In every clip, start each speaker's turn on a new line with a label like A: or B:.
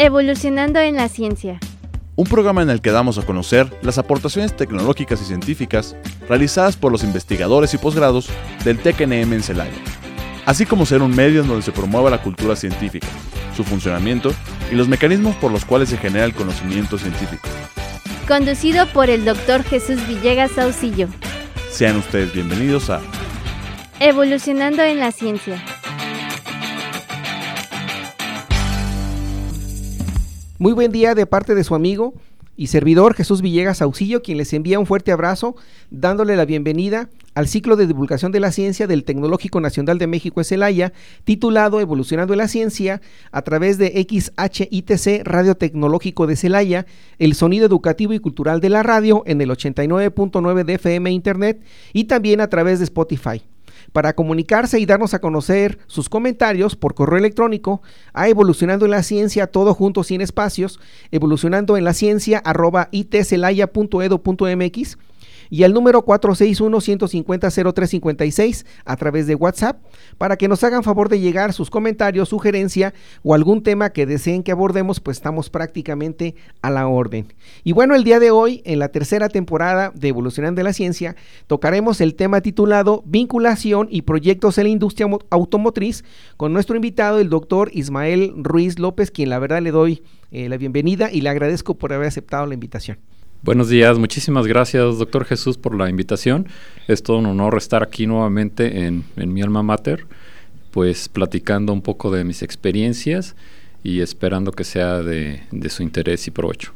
A: Evolucionando en la ciencia.
B: Un programa en el que damos a conocer las aportaciones tecnológicas y científicas realizadas por los investigadores y posgrados del TECNM en Celaya, así como ser un medio en donde se promueva la cultura científica, su funcionamiento y los mecanismos por los cuales se genera el conocimiento científico.
A: Conducido por el Dr. Jesús Villegas Saucillo.
B: Sean ustedes bienvenidos a
A: Evolucionando en la ciencia.
C: Muy buen día de parte de su amigo y servidor Jesús Villegas Auxillo, quien les envía un fuerte abrazo, dándole la bienvenida al ciclo de divulgación de la ciencia del Tecnológico Nacional de México Celaya, titulado Evolucionando la Ciencia, a través de XHITC Radio Tecnológico de Celaya, el sonido educativo y cultural de la radio en el 89.9 de FM Internet y también a través de Spotify para comunicarse y darnos a conocer sus comentarios por correo electrónico a evolucionando en la ciencia, todo junto sin espacios, evolucionando en la ciencia arroba itcelaya.edu.mx y al número 461-150-0356 a través de WhatsApp para que nos hagan favor de llegar sus comentarios, sugerencia o algún tema que deseen que abordemos, pues estamos prácticamente a la orden. Y bueno, el día de hoy, en la tercera temporada de Evolucionando la Ciencia, tocaremos el tema titulado Vinculación y proyectos en la industria automotriz con nuestro invitado, el doctor Ismael Ruiz López, quien la verdad le doy eh, la bienvenida y le agradezco por haber aceptado la invitación.
D: Buenos días, muchísimas gracias, doctor Jesús, por la invitación. Es todo un honor estar aquí nuevamente en, mi alma mater, pues platicando un poco de mis experiencias y esperando que sea de, su interés y provecho.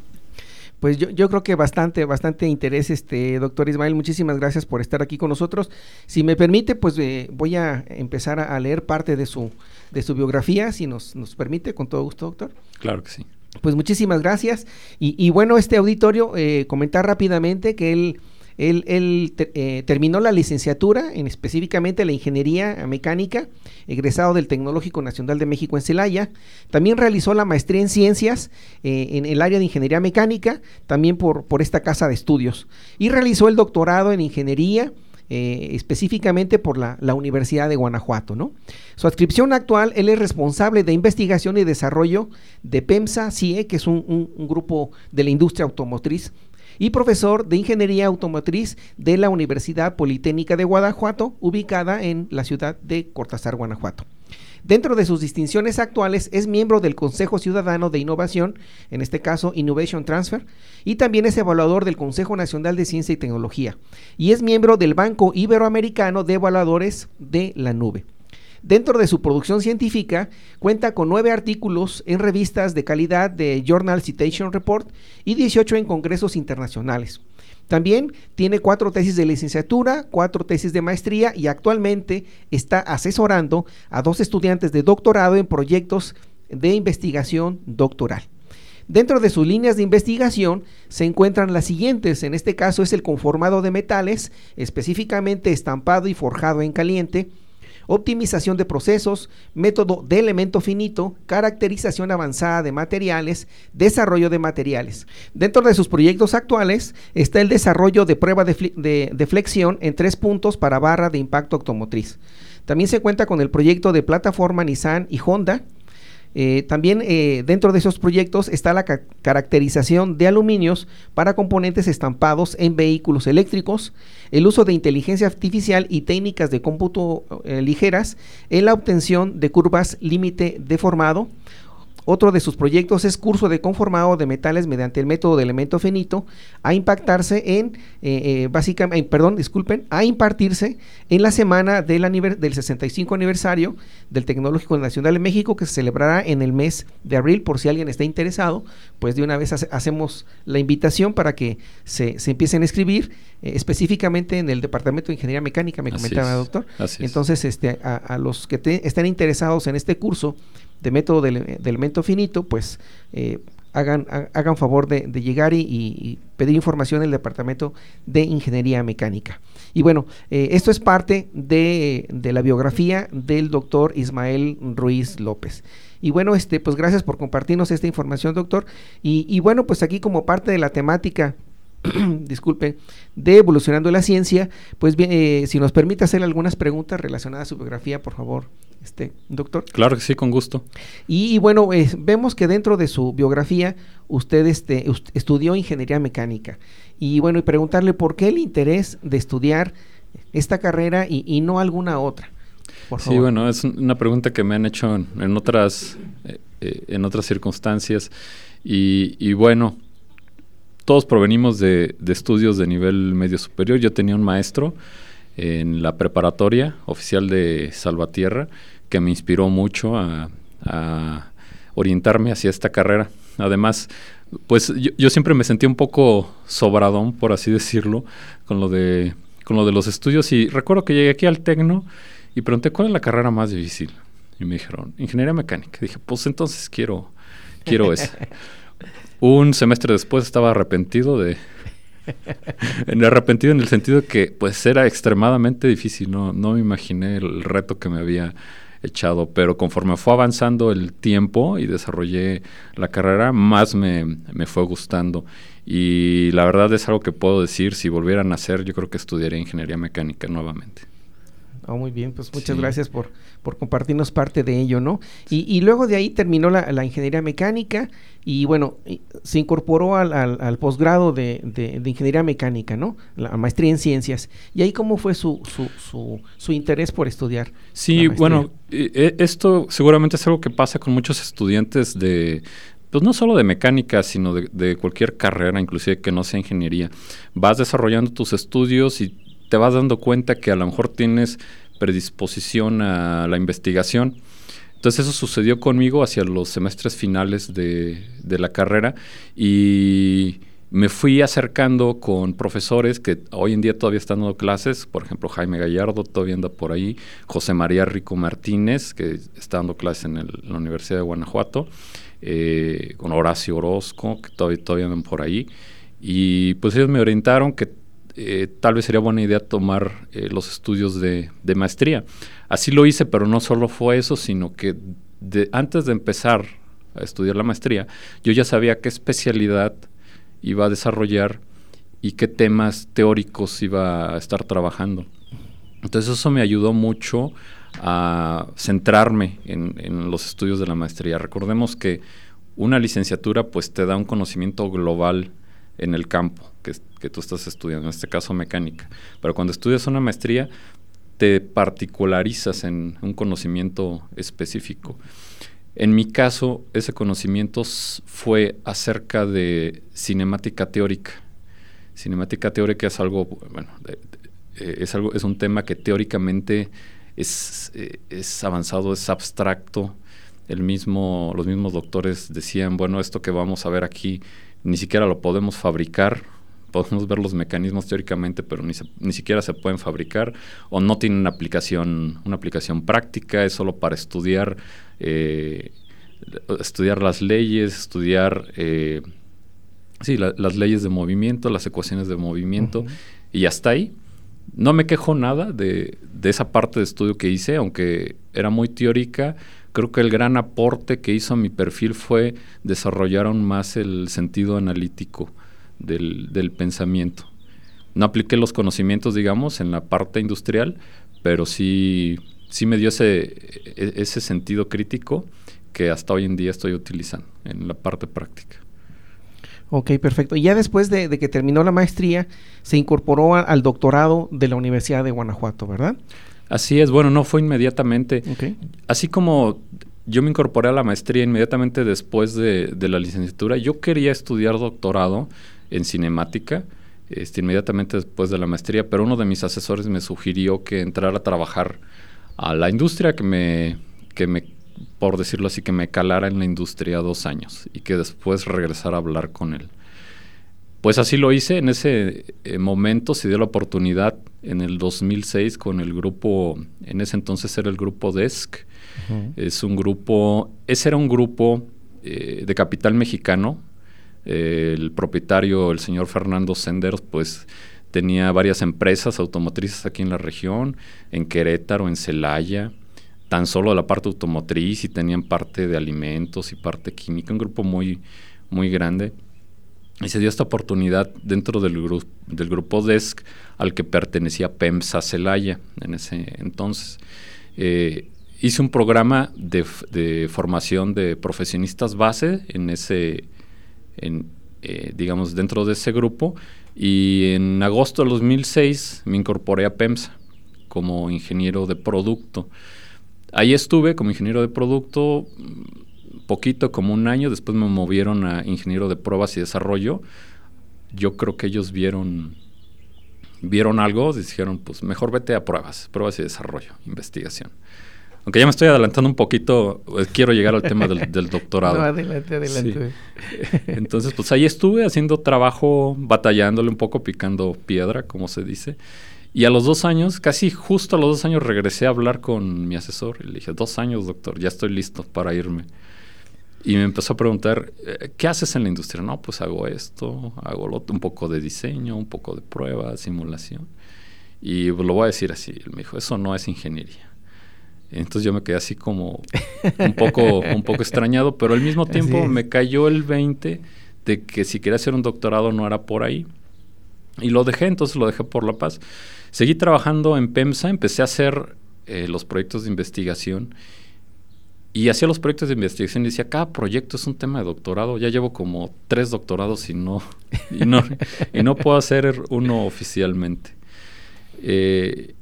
C: Pues yo, yo, creo que bastante, bastante interés, este doctor Ismael. Muchísimas gracias por estar aquí con nosotros. Si me permite, pues eh, voy a empezar a, leer parte de su, de su biografía, si nos, nos permite, con todo gusto, doctor.
D: Claro que sí.
C: Pues muchísimas gracias. Y, bueno, este auditorio, eh, comentar rápidamente que él, eh, terminó la licenciatura en específicamente la ingeniería mecánica, egresado del Tecnológico Nacional de México en Celaya. También realizó la maestría en ciencias eh, en el área de ingeniería mecánica, también por, por esta casa de estudios. Y realizó el doctorado en ingeniería eh, específicamente por la, Universidad de Guanajuato. ¿no? Su adscripción actual, él es responsable de investigación y desarrollo de PEMSA CIE, que es un, grupo de la industria automotriz, y profesor de Ingeniería Automotriz de la Universidad Politécnica de Guanajuato, ubicada en la ciudad de Cortázar, Guanajuato. Dentro de sus distinciones actuales es miembro del Consejo Ciudadano de Innovación, en este caso Innovation Transfer, y también es evaluador del Consejo Nacional de Ciencia y Tecnología, y es miembro del Banco Iberoamericano de Evaluadores de la Nube. Dentro de su producción científica, cuenta con nueve artículos en revistas de calidad de Journal Citation Report y 18 en congresos internacionales. También tiene cuatro tesis de licenciatura, cuatro tesis de maestría y actualmente está asesorando a dos estudiantes de doctorado en proyectos de investigación doctoral. Dentro de sus líneas de investigación se encuentran las siguientes, en este caso es el conformado de metales, específicamente estampado y forjado en caliente, optimización de procesos, método de elemento finito, caracterización avanzada de materiales, desarrollo de materiales. Dentro de sus proyectos actuales está el desarrollo de prueba de, de flexión en tres puntos para barra de impacto automotriz. También se cuenta con el proyecto de plataforma Nissan y Honda, eh, también eh, dentro de esos proyectos está la caracterización de aluminios para componentes estampados en vehículos eléctricos, el uso de inteligencia artificial y técnicas de cómputo eh, ligeras en la obtención de curvas límite deformado, otro de sus proyectos es curso de conformado de metales mediante el método de elemento finito a impactarse en, eh, eh, básicamente, perdón, disculpen, a impartirse en la semana del, del 65 aniversario del Tecnológico Nacional de México que se celebrará en el mes de abril por si alguien está interesado, pues de una vez hacemos la invitación para que se, se empiecen a escribir específicamente en el Departamento de Ingeniería Mecánica, me comentaba, doctor. Entonces, este, a, los que estén interesados en este curso, de método del, elemento finito, pues eh, hagan, hagan favor de, llegar y, pedir información en el Departamento de Ingeniería Mecánica. Y bueno, eh, esto es parte de, la biografía del doctor Ismael Ruiz López. Y bueno, este, pues gracias por compartirnos esta información, doctor. Y, bueno, pues aquí como parte de la temática disculpe, de Evolucionando la Ciencia, pues bien, eh, si nos permite hacer algunas preguntas relacionadas a su biografía, por favor, este doctor.
D: Claro que sí, con gusto.
C: Y, bueno, eh, vemos que dentro de su biografía usted este, estudió ingeniería mecánica. Y bueno, y preguntarle por qué el interés de estudiar esta carrera y, no alguna otra.
D: sí, bueno, es una pregunta que me han hecho en, otras, eh, eh, en otras circunstancias. Y, bueno, todos provenimos de, de, estudios de nivel medio superior. Yo tenía un maestro en la preparatoria oficial de Salvatierra que me inspiró mucho a, orientarme hacia esta carrera. Además, pues yo, siempre me sentí un poco sobradón, por así decirlo, con lo de con lo de los estudios y recuerdo que llegué aquí al Tecno y pregunté cuál es la carrera más difícil y me dijeron ingeniería mecánica. Dije, pues entonces quiero quiero eso. Un semestre después estaba arrepentido de en arrepentido en el sentido de que pues era extremadamente difícil, no, no me imaginé el reto que me había echado, pero conforme fue avanzando el tiempo y desarrollé la carrera, más me, me fue gustando. Y la verdad es algo que puedo decir, si volvieran a hacer, yo creo que estudiaría ingeniería mecánica nuevamente.
C: Oh, muy bien, pues muchas gracias por, por compartirnos parte de ello, ¿no? Y, y luego de ahí terminó la, la, ingeniería mecánica y bueno, se incorporó al, al, posgrado de, de, ingeniería mecánica, ¿no? La maestría en ciencias. ¿Y ahí cómo fue su, su, su, su interés por estudiar?
D: Sí, bueno, e, esto seguramente es algo que pasa con muchos estudiantes de, pues no solo de mecánica, sino de, de, cualquier carrera, inclusive que no sea ingeniería. Vas desarrollando tus estudios y te vas dando cuenta que a lo mejor tienes predisposición a la investigación. Entonces eso sucedió conmigo hacia los semestres finales de, la carrera y me fui acercando con profesores que hoy en día todavía están dando clases, por ejemplo Jaime Gallardo todavía anda por ahí, José María Rico Martínez, que está dando clases en, la Universidad de Guanajuato, eh, con Horacio Orozco, que todavía, todavía andan por ahí. Y pues ellos me orientaron que eh, tal vez sería buena idea tomar eh, los estudios de, maestría. Así lo hice, pero no solo fue eso, sino que antes de empezar a estudiar la maestría, yo ya sabía qué especialidad iba a desarrollar y qué temas teóricos iba a estar trabajando. Entonces eso me ayudó mucho a centrarme en, en los estudios de la maestría. Recordemos que una licenciatura pues te da un conocimiento global en el campo que, que, tú estás estudiando, en este caso mecánica. Pero cuando estudias una maestría, te particularizas en un conocimiento específico. En mi caso, ese conocimiento fue acerca de cinemática teórica. Cinemática teórica es algo, bueno, eh, es, algo, es un tema que teóricamente es, eh, es avanzado, es abstracto. El mismo, los mismos doctores decían, bueno, esto que vamos a ver aquí ni siquiera lo podemos fabricar. Podemos ver los mecanismos teóricamente, pero ni, ni siquiera se pueden fabricar o no tienen una aplicación, una aplicación práctica, es solo para estudiar, eh, estudiar las leyes, estudiar eh, sí, las leyes de movimiento, las ecuaciones de movimiento, y hasta ahí. No me quejo nada de, de esa parte de estudio que hice, aunque era muy teórica Creo que el gran aporte que hizo a mi perfil fue desarrollar aún más el sentido analítico del, pensamiento. No apliqué los conocimientos, digamos, en la parte industrial, pero sí, sí me dio ese, e, ese sentido crítico que hasta hoy en día estoy utilizando en la parte práctica.
C: Ok, perfecto. Y ya después de, que terminó la maestría, se incorporó al doctorado de la Universidad de Guanajuato, ¿verdad?
D: Así es, bueno, no fue inmediatamente. Así como yo me incorporé a la maestría inmediatamente después de, la licenciatura, yo quería estudiar doctorado en cinemática. Este, inmediatamente después de la maestría, pero uno de mis asesores me sugirió que entrara a trabajar a la industria, que me, que me, por decirlo así, que me calara en la industria dos años y que después regresara a hablar con él. Pues así lo hice, en ese eh, momento se dio la oportunidad en el 2006 con el grupo, en ese entonces era el grupo DESC, es un grupo, ese era un grupo eh, de capital mexicano, el propietario, el señor Fernando Senders, pues tenía varias empresas automotrices aquí en la región, en Querétaro, en Celaya, tan solo la parte automotriz y tenían parte de alimentos y parte química, un grupo muy, muy grande. Y se dio esta oportunidad dentro del, grupo del grupo DESC al que pertenecía PEMSA Celaya en ese entonces. Eh, hice un programa de, formación de profesionistas base en ese, en, eh, digamos, dentro de ese grupo. Y en agosto del 2006 me incorporé a PEMSA como ingeniero de producto. Ahí estuve como ingeniero de producto poquito, como un año, después me movieron a ingeniero de pruebas y desarrollo. Yo creo que ellos vieron vieron algo, dijeron, pues mejor vete a pruebas, pruebas y desarrollo, investigación. Aunque ya me estoy adelantando un poquito, eh, quiero llegar al tema del, doctorado. No,
C: adelante, adelante.
D: Entonces, pues ahí estuve haciendo trabajo, batallándole un poco, picando piedra, como se dice. Y a los dos años, casi justo a los dos años, regresé a hablar con mi asesor y le dije, dos años, doctor, ya estoy listo para irme. Y me empezó a preguntar, eh, ¿qué haces en la industria? No, pues hago esto, hago lo otro, un poco de diseño, un poco de prueba, simulación. Y lo voy a decir así, él me dijo, eso no es ingeniería. Entonces yo me quedé así como un poco, un poco extrañado, pero al mismo tiempo me cayó el 20 de que si quería hacer un doctorado no era por ahí. Y lo dejé, entonces lo dejé por La Paz. Seguí trabajando en PEMSA, empecé a hacer eh, los proyectos de investigación y hacía los proyectos de investigación y decía, cada proyecto es un tema de doctorado. Ya llevo como tres doctorados y no, y no, y no puedo hacer uno oficialmente. Eh,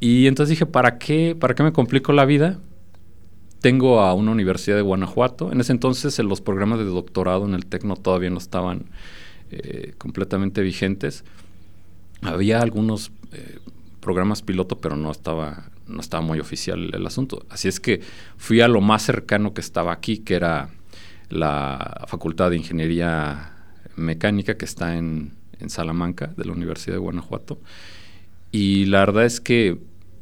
D: y entonces dije, ¿para qué, ¿para qué me complico la vida? Tengo a una universidad de Guanajuato. En ese entonces los programas de doctorado en el Tecno todavía no estaban eh, completamente vigentes. Había algunos eh, programas piloto, pero no estaba, no estaba muy oficial el asunto. Así es que fui a lo más cercano que estaba aquí, que era la Facultad de Ingeniería Mecánica que está en, en Salamanca, de la Universidad de Guanajuato. Y la verdad es que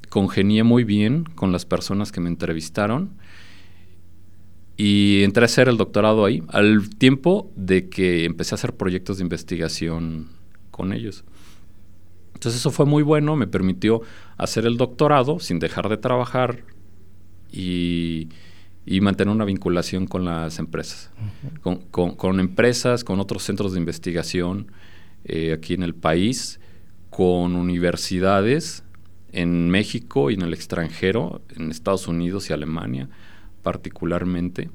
D: congenié muy bien con las personas que me entrevistaron y entré a hacer el doctorado ahí, al tiempo de que empecé a hacer proyectos de investigación con ellos. Entonces eso fue muy bueno, me permitió hacer el doctorado sin dejar de trabajar y, mantener una vinculación con las empresas, con, empresas, con otros centros de investigación eh, aquí en el país, con universidades en México y en el extranjero, en Estados Unidos y Alemania particularmente.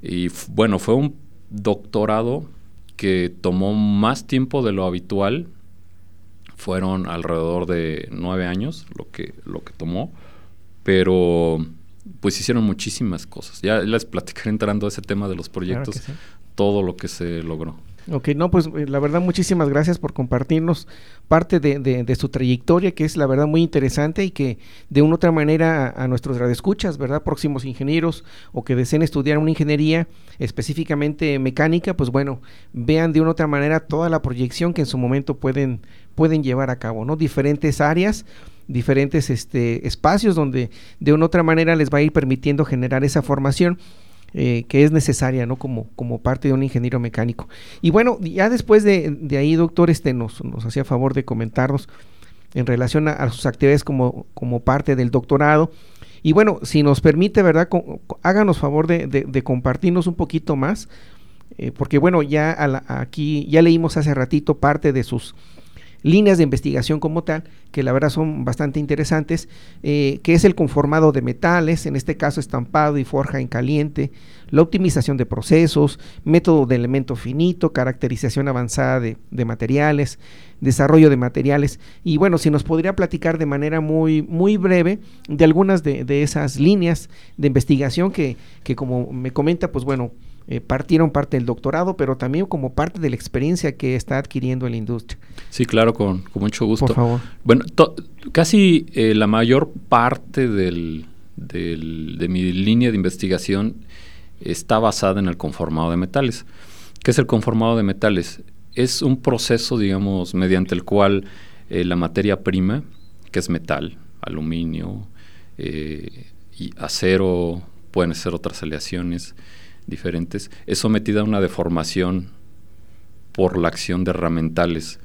D: Y bueno, fue un doctorado que tomó más tiempo de lo habitual. Fueron alrededor de nueve años lo que, lo que tomó, pero pues hicieron muchísimas cosas. Ya les platicaré entrando a ese tema de los proyectos, todo lo que se logró.
C: Ok, no, pues eh, la verdad muchísimas gracias por compartirnos parte de, de, su trayectoria, que es la verdad muy interesante y que de una u otra manera a, nuestros radioescuchas, ¿verdad? Próximos ingenieros o que deseen estudiar una ingeniería específicamente mecánica, pues bueno, vean de una u otra manera toda la proyección que en su momento pueden, pueden llevar a cabo, ¿no? Diferentes áreas diferentes este, espacios donde de una otra manera les va a ir permitiendo generar esa formación eh, que es necesaria, ¿no? Como, como parte de un ingeniero mecánico. Y bueno, ya después de, ahí, doctor, este nos, nos hacía favor de comentarnos en relación a, sus actividades como, como parte del doctorado. Y bueno, si nos permite, ¿verdad? háganos favor de, compartirnos un poquito más, eh, porque bueno, ya aquí ya leímos hace ratito parte de sus líneas de investigación como tal, que la verdad son bastante interesantes, eh, que es el conformado de metales, en este caso estampado y forja en caliente, la optimización de procesos, método de elemento finito, caracterización avanzada de, materiales, desarrollo de materiales. Y bueno, si nos podría platicar de manera muy, muy breve de algunas de, esas líneas de investigación que, que como me comenta, pues bueno, eh, partieron parte del doctorado, pero también como parte de la experiencia que está adquiriendo en la industria.
D: Sí, claro, con, mucho gusto.
C: Por favor.
D: Bueno, casi eh, la mayor parte del, de mi línea de investigación está basada en el conformado de metales. ¿Qué es el conformado de metales? Es un proceso, digamos, mediante el cual eh, la materia prima, que es metal, aluminio, y acero, pueden ser otras aleaciones, diferentes, es sometida a una deformación por la acción de herramientales.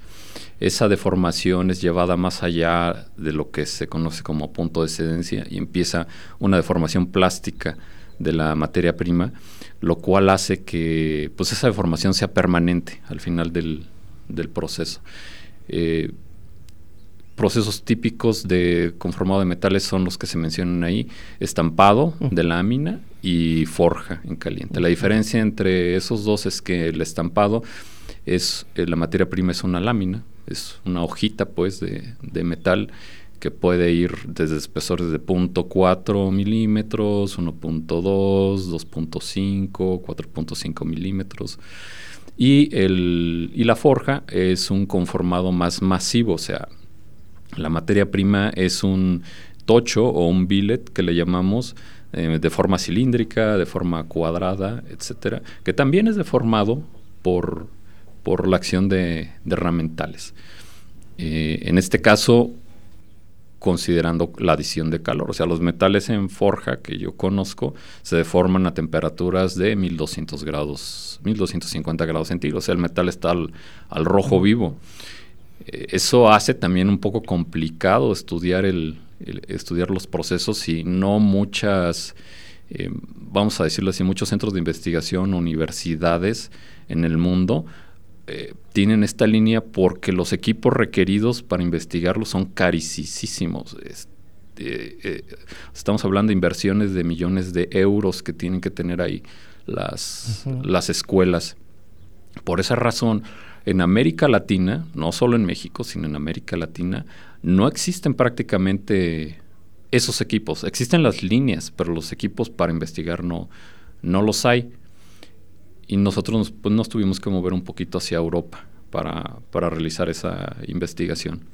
D: Esa deformación es llevada más allá de lo que se conoce como punto de excedencia y empieza una deformación plástica de la materia prima, lo cual hace que pues esa deformación sea permanente al final del, proceso. Eh, procesos típicos de conformado de metales son los que se mencionan ahí, estampado de lámina y forja en caliente. La diferencia entre esos dos es que el estampado es, eh, la materia prima es una lámina, es una hojita pues de, de metal que puede ir desde espesores de 0.4 milímetros, 1.2, 2.5, 4.5 milímetros. Y, el, y la forja es un conformado más masivo, o sea, la materia prima es un tocho o un billet que le llamamos eh, de forma cilíndrica, de forma cuadrada, etcétera, que también es deformado por, por la acción de, de herramientales. Eh, en este caso, considerando la adición de calor. O sea, los metales en forja que yo conozco se deforman a temperaturas de 1200 grados, 1250 grados centígrados. O sea, el metal está al, rojo vivo. Eh, eso hace también un poco complicado estudiar, el, estudiar los procesos y no muchas, eh, vamos a decirlo así, muchos centros de investigación, universidades en el mundo eh, tienen esta línea porque los equipos requeridos para investigarlo son carísimos. Eh, estamos hablando de inversiones de millones de euros que tienen que tener ahí las, las escuelas. Por esa razón, en América Latina, no solo en México, sino en América Latina, no existen prácticamente esos equipos. Existen las líneas, pero los equipos para investigar no, no los hay y nosotros pues, nos tuvimos que mover un poquito hacia Europa para, para realizar esa investigación.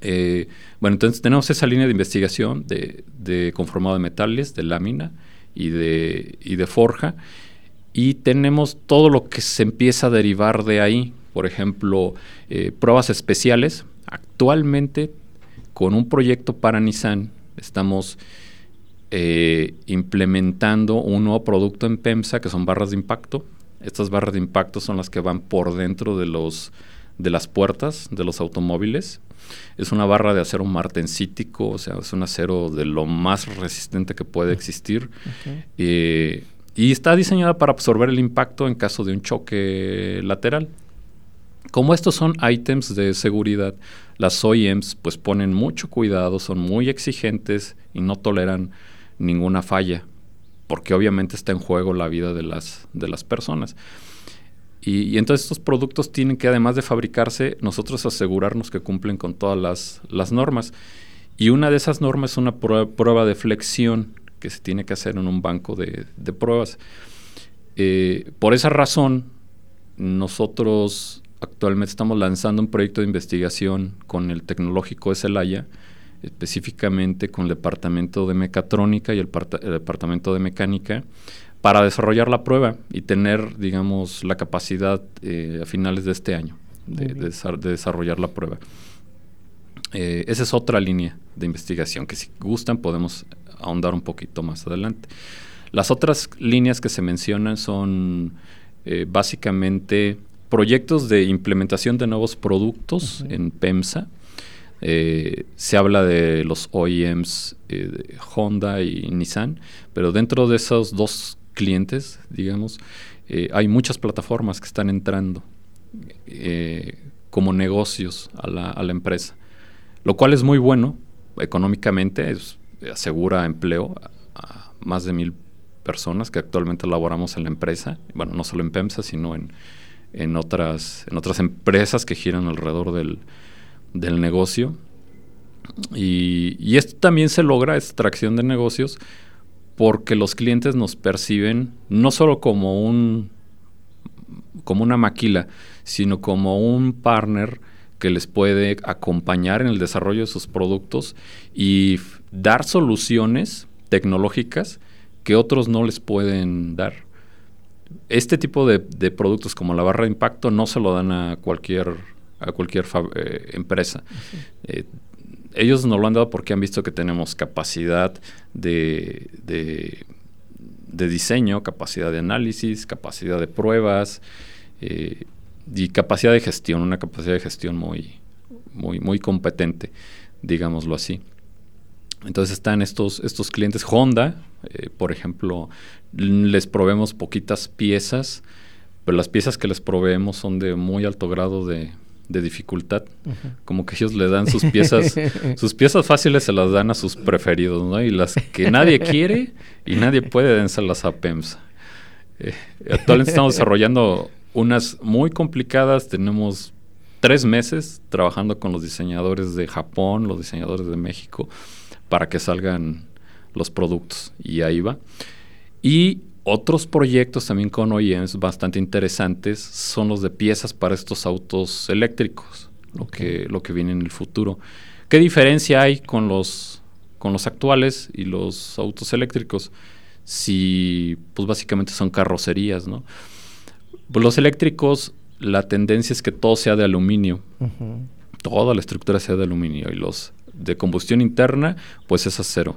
D: Eh, bueno, entonces tenemos esa línea de investigación de, de, conformado de metales, de lámina y de, y de forja, y tenemos todo lo que se empieza a derivar de ahí, por ejemplo, eh, pruebas especiales. Actualmente, con un proyecto para Nissan, estamos eh, implementando un nuevo producto en PEMSA que son barras de impacto. Estas barras de impacto son las que van por dentro de, los, de las puertas de los automóviles. Es una barra de acero martensítico, o sea, es un acero de lo más resistente que puede existir. Eh, y está diseñada para absorber el impacto en caso de un choque lateral. Como estos son ítems de seguridad, las OEMs pues ponen mucho cuidado, son muy exigentes y no toleran ninguna falla, porque obviamente está en juego la vida de las, de las personas. Y, entonces estos productos tienen que, además de fabricarse, nosotros asegurarnos que cumplen con todas las, normas. Y una de esas normas es una prueba, de flexión que se tiene que hacer en un banco de, pruebas. Eh, por esa razón, nosotros actualmente estamos lanzando un proyecto de investigación con el tecnológico de Celaya, específicamente con el departamento de mecatrónica y el, departamento de mecánica para desarrollar la prueba y tener, digamos, la capacidad eh, a finales de este año de, desarrollar la prueba. Eh, esa es otra línea de investigación que si gustan podemos ahondar un poquito más adelante. Las otras líneas que se mencionan son eh, básicamente proyectos de implementación de nuevos productos en PEMSA, eh, se habla de los OEMs eh, Honda y Nissan, pero dentro de esos dos clientes, digamos, hay muchas plataformas que están entrando como negocios a la, empresa, lo cual es muy bueno económicamente, asegura empleo a, más de mil personas que actualmente laboramos en la empresa, bueno, no solo en PEMSA, sino en, en, otras, en otras empresas que giran alrededor del, del negocio. Y, esto también se logra, extracción de negocios, porque los clientes nos perciben no solo como un como una maquila, sino como un partner que les puede acompañar en el desarrollo de sus productos y dar soluciones tecnológicas que otros no les pueden dar. Este tipo de, productos como la barra de impacto no se lo dan a cualquier a cualquier eh, empresa. Eh, ellos nos lo han dado porque han visto que tenemos capacidad de, de, diseño, capacidad de análisis, capacidad de pruebas eh, y capacidad de gestión, una capacidad de gestión muy, muy, muy competente, digámoslo así. Entonces están estos, estos clientes Honda, por ejemplo, les proveemos poquitas piezas, pero las piezas que les proveemos son de muy alto grado de, de dificultad. Como que ellos le dan sus piezas, sus piezas fáciles se las dan a sus preferidos, ¿no? Y las que nadie quiere y nadie puede, dárselas a PEMS. Eh, actualmente estamos desarrollando unas muy complicadas, tenemos tres meses trabajando con los diseñadores de Japón, los diseñadores de México, para que salgan los productos. Y ahí va. Y otros proyectos también con OEMs bastante interesantes son los de piezas para estos autos eléctricos, lo, que, lo que viene en el futuro. ¿Qué diferencia hay con los, con los actuales y los autos eléctricos? Si, pues básicamente son carrocerías, ¿no? Pues los eléctricos, la tendencia es que todo sea de aluminio. Toda la estructura sea de aluminio. Y los de combustión interna, pues es acero.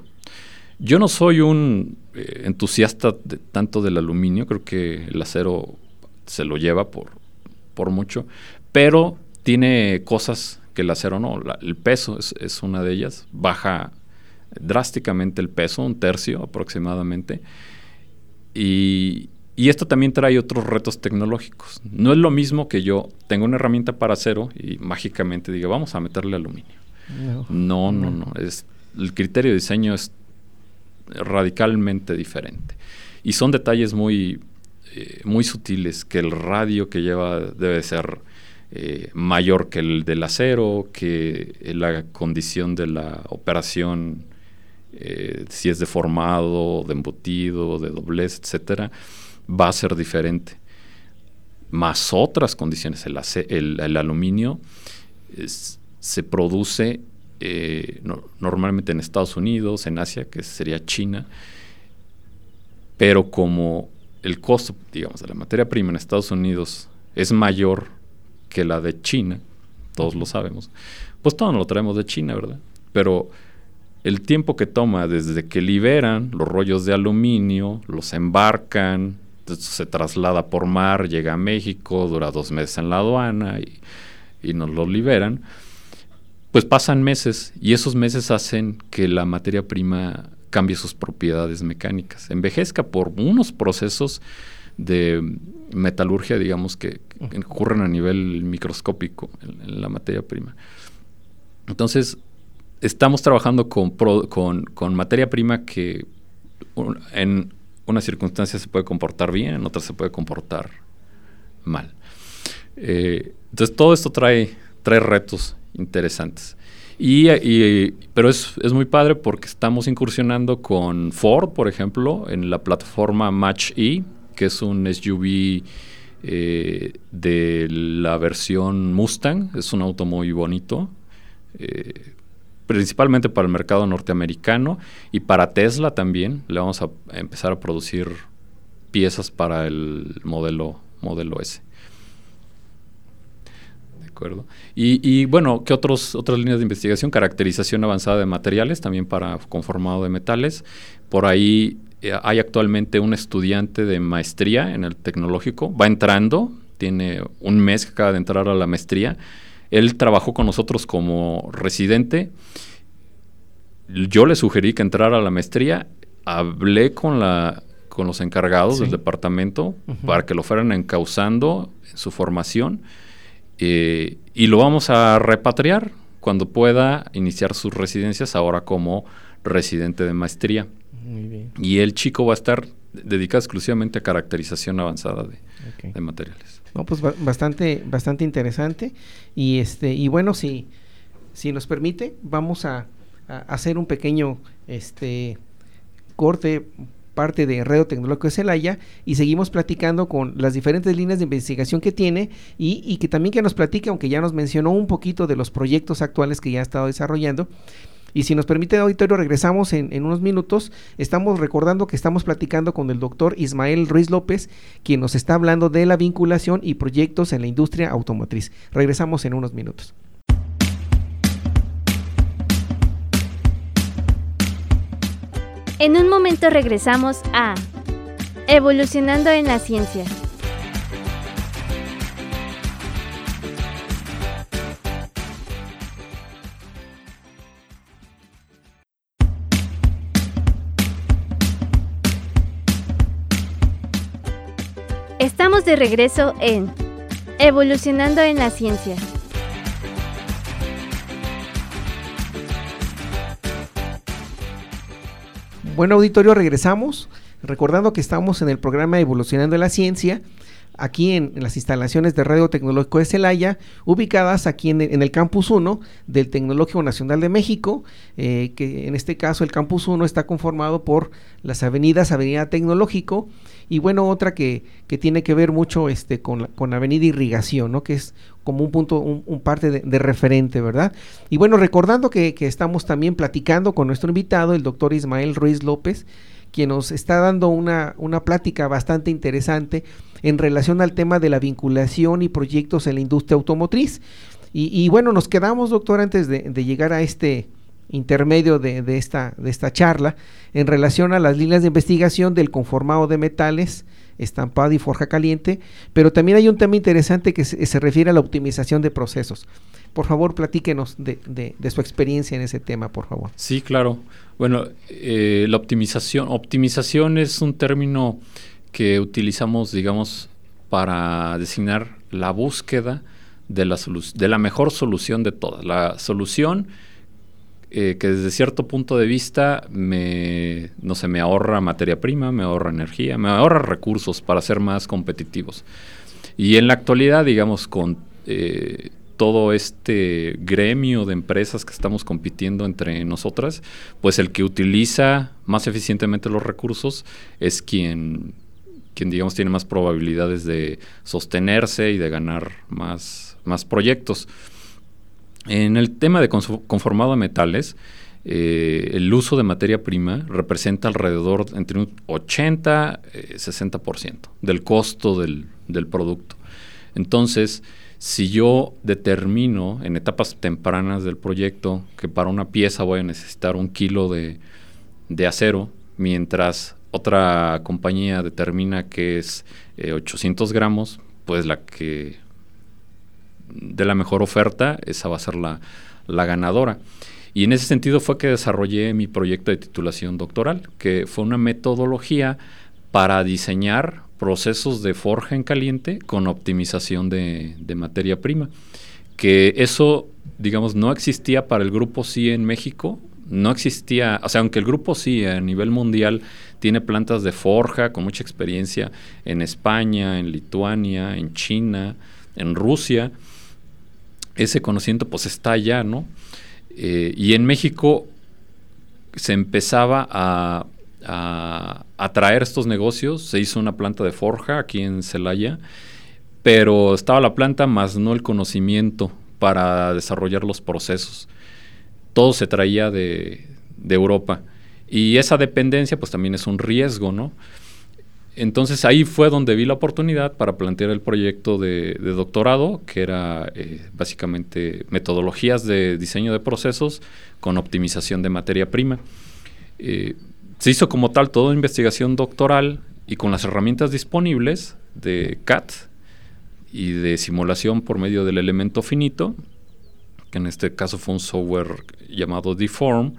D: Yo no soy un eh, entusiasta tanto del aluminio, creo que el acero se lo lleva por, por mucho, pero tiene cosas que el acero no. el peso es, una de ellas, baja drásticamente el peso, un tercio aproximadamente. Y, y, esto también trae otros retos tecnológicos. No es lo mismo que yo tenga una herramienta para acero y mágicamente diga, vamos a meterle aluminio. No, no, no. no. Es, el criterio de diseño es radicalmente diferente. Y son detalles muy, eh, muy sutiles, que el radio que lleva debe ser eh, mayor que el del acero, que la condición de la operación, eh, si es deformado, de embutido, de doblez, etcétera, va a ser diferente. Más otras condiciones, el, el, aluminio se produce eh, normalmente en Estados Unidos, en Asia, que sería China, pero como el costo, digamos, de la materia prima en Estados Unidos es mayor que la de China, todos lo sabemos, pues todo nos lo traemos de China, ¿verdad? Pero el tiempo que toma desde que liberan los rollos de aluminio, los embarcan, se traslada por mar, llega a México, dura dos meses en la aduana y, y nos lo liberan, pues pasan meses y esos meses hacen que la materia prima cambie sus propiedades mecánicas, envejezca por unos procesos de metalurgia, digamos, que, ocurren a nivel microscópico en, la materia prima. Entonces, estamos trabajando con, con, materia prima que en unas circunstancias se puede comportar bien, en otras se puede comportar mal. Eh, entonces, todo esto trae, trae retos interesantes. Y, pero es, muy padre porque estamos incursionando con Ford, por ejemplo, en la plataforma Match E, que es un SUV eh, de la versión Mustang. Es un auto muy bonito, eh, principalmente para el mercado norteamericano y para Tesla también. Le vamos a empezar a producir piezas para el modelo, modelo S. Y, bueno, ¿qué otros, otras líneas de investigación? Caracterización avanzada de materiales, también para conformado de metales. Por ahí eh, hay actualmente un estudiante de maestría en el tecnológico, va entrando, tiene un mes que acaba de entrar a la maestría. Él trabajó con nosotros como residente. Yo le sugerí que entrara a la maestría, hablé con la con los encargados del departamento para que lo fueran encauzando en su formación eh, y lo vamos a repatriar cuando pueda iniciar sus residencias ahora como residente de maestría. Y el chico va a estar dedicado exclusivamente a caracterización avanzada de, materiales.
C: No, pues bastante, bastante interesante. Y este, y bueno, si, si nos permite, vamos a, hacer un pequeño este corte parte de Radio Tecnológico de Celaya y seguimos platicando con las diferentes líneas de investigación que tiene y, que también que nos platique, aunque ya nos mencionó un poquito de los proyectos actuales que ya ha estado desarrollando. Y si nos permite, auditorio, regresamos en, en, unos minutos. Estamos recordando que estamos platicando con el doctor Ismael Ruiz López, quien nos está hablando de la vinculación y proyectos en la industria automotriz. Regresamos en unos minutos.
A: En un momento regresamos a Evolucionando en la Ciencia. Estamos de regreso en Evolucionando en la Ciencia.
C: Bueno, auditorio, regresamos. Recordando que estamos en el programa Evolucionando en la Ciencia aquí en, las instalaciones de Radio Tecnológico de Celaya, ubicadas aquí en, el Campus 1 del Tecnológico Nacional de México, eh, que en este caso el Campus 1 está conformado por las avenidas Avenida Tecnológico y bueno, otra que, que tiene que ver mucho este, con, con Avenida Irrigación, ¿no? que es como un punto, un, parte de, referente, ¿verdad? Y bueno, recordando que, que estamos también platicando con nuestro invitado, el doctor Ismael Ruiz López, quien nos está dando una, una plática bastante interesante en relación al tema de la vinculación y proyectos en la industria automotriz. Y, bueno, nos quedamos, doctor, antes de, llegar a este intermedio de, esta, de esta charla, en relación a las líneas de investigación del conformado de metales, estampado y forja caliente, pero también hay un tema interesante que se, refiere a la optimización de procesos. Por favor, platíquenos de, de, su experiencia en ese tema, por favor.
D: Sí, claro. Bueno, eh, la optimización, optimización es un término que utilizamos, digamos, para designar la búsqueda de la, de la mejor solución de todas. La solución eh, que desde cierto punto de vista me, no sé, me ahorra materia prima, me ahorra energía, me ahorra recursos para ser más competitivos. Y en la actualidad, digamos, con eh, todo este gremio de empresas que estamos compitiendo entre nosotras, pues el que utiliza más eficientemente los recursos es quien quien digamos tiene más probabilidades de sostenerse y de ganar más, más proyectos. En el tema de conformado a metales, eh, el uso de materia prima representa alrededor entre un 80 y 60% del costo del, producto. Entonces, si yo determino en etapas tempranas del proyecto que para una pieza voy a necesitar un kilo de, de acero, mientras otra compañía determina que es 800 eh, gramos, pues la que de la mejor oferta, esa va a ser la, ganadora. Y en ese sentido fue que desarrollé mi proyecto de titulación doctoral, que fue una metodología para diseñar procesos de forja en caliente con optimización de, de materia prima. Que eso, digamos, no existía para el grupo sí en México, no existía, o sea, aunque el grupo sí a nivel mundial tiene plantas de forja con mucha experiencia en España, en Lituania, en China, en Rusia. Ese conocimiento pues está allá, ¿no? Eh, y en México se empezaba a, a, traer estos negocios. Se hizo una planta de forja aquí en Celaya, pero estaba la planta más no el conocimiento para desarrollar los procesos. Todo se traía de, Europa. Y esa dependencia pues también es un riesgo, ¿no? Entonces ahí fue donde vi la oportunidad para plantear el proyecto de, doctorado, que era eh, básicamente metodologías de diseño de procesos con optimización de materia prima. Eh, se hizo como tal toda investigación doctoral y con las herramientas disponibles de CAT y de simulación por medio del elemento finito, que en este caso fue un software llamado Deform,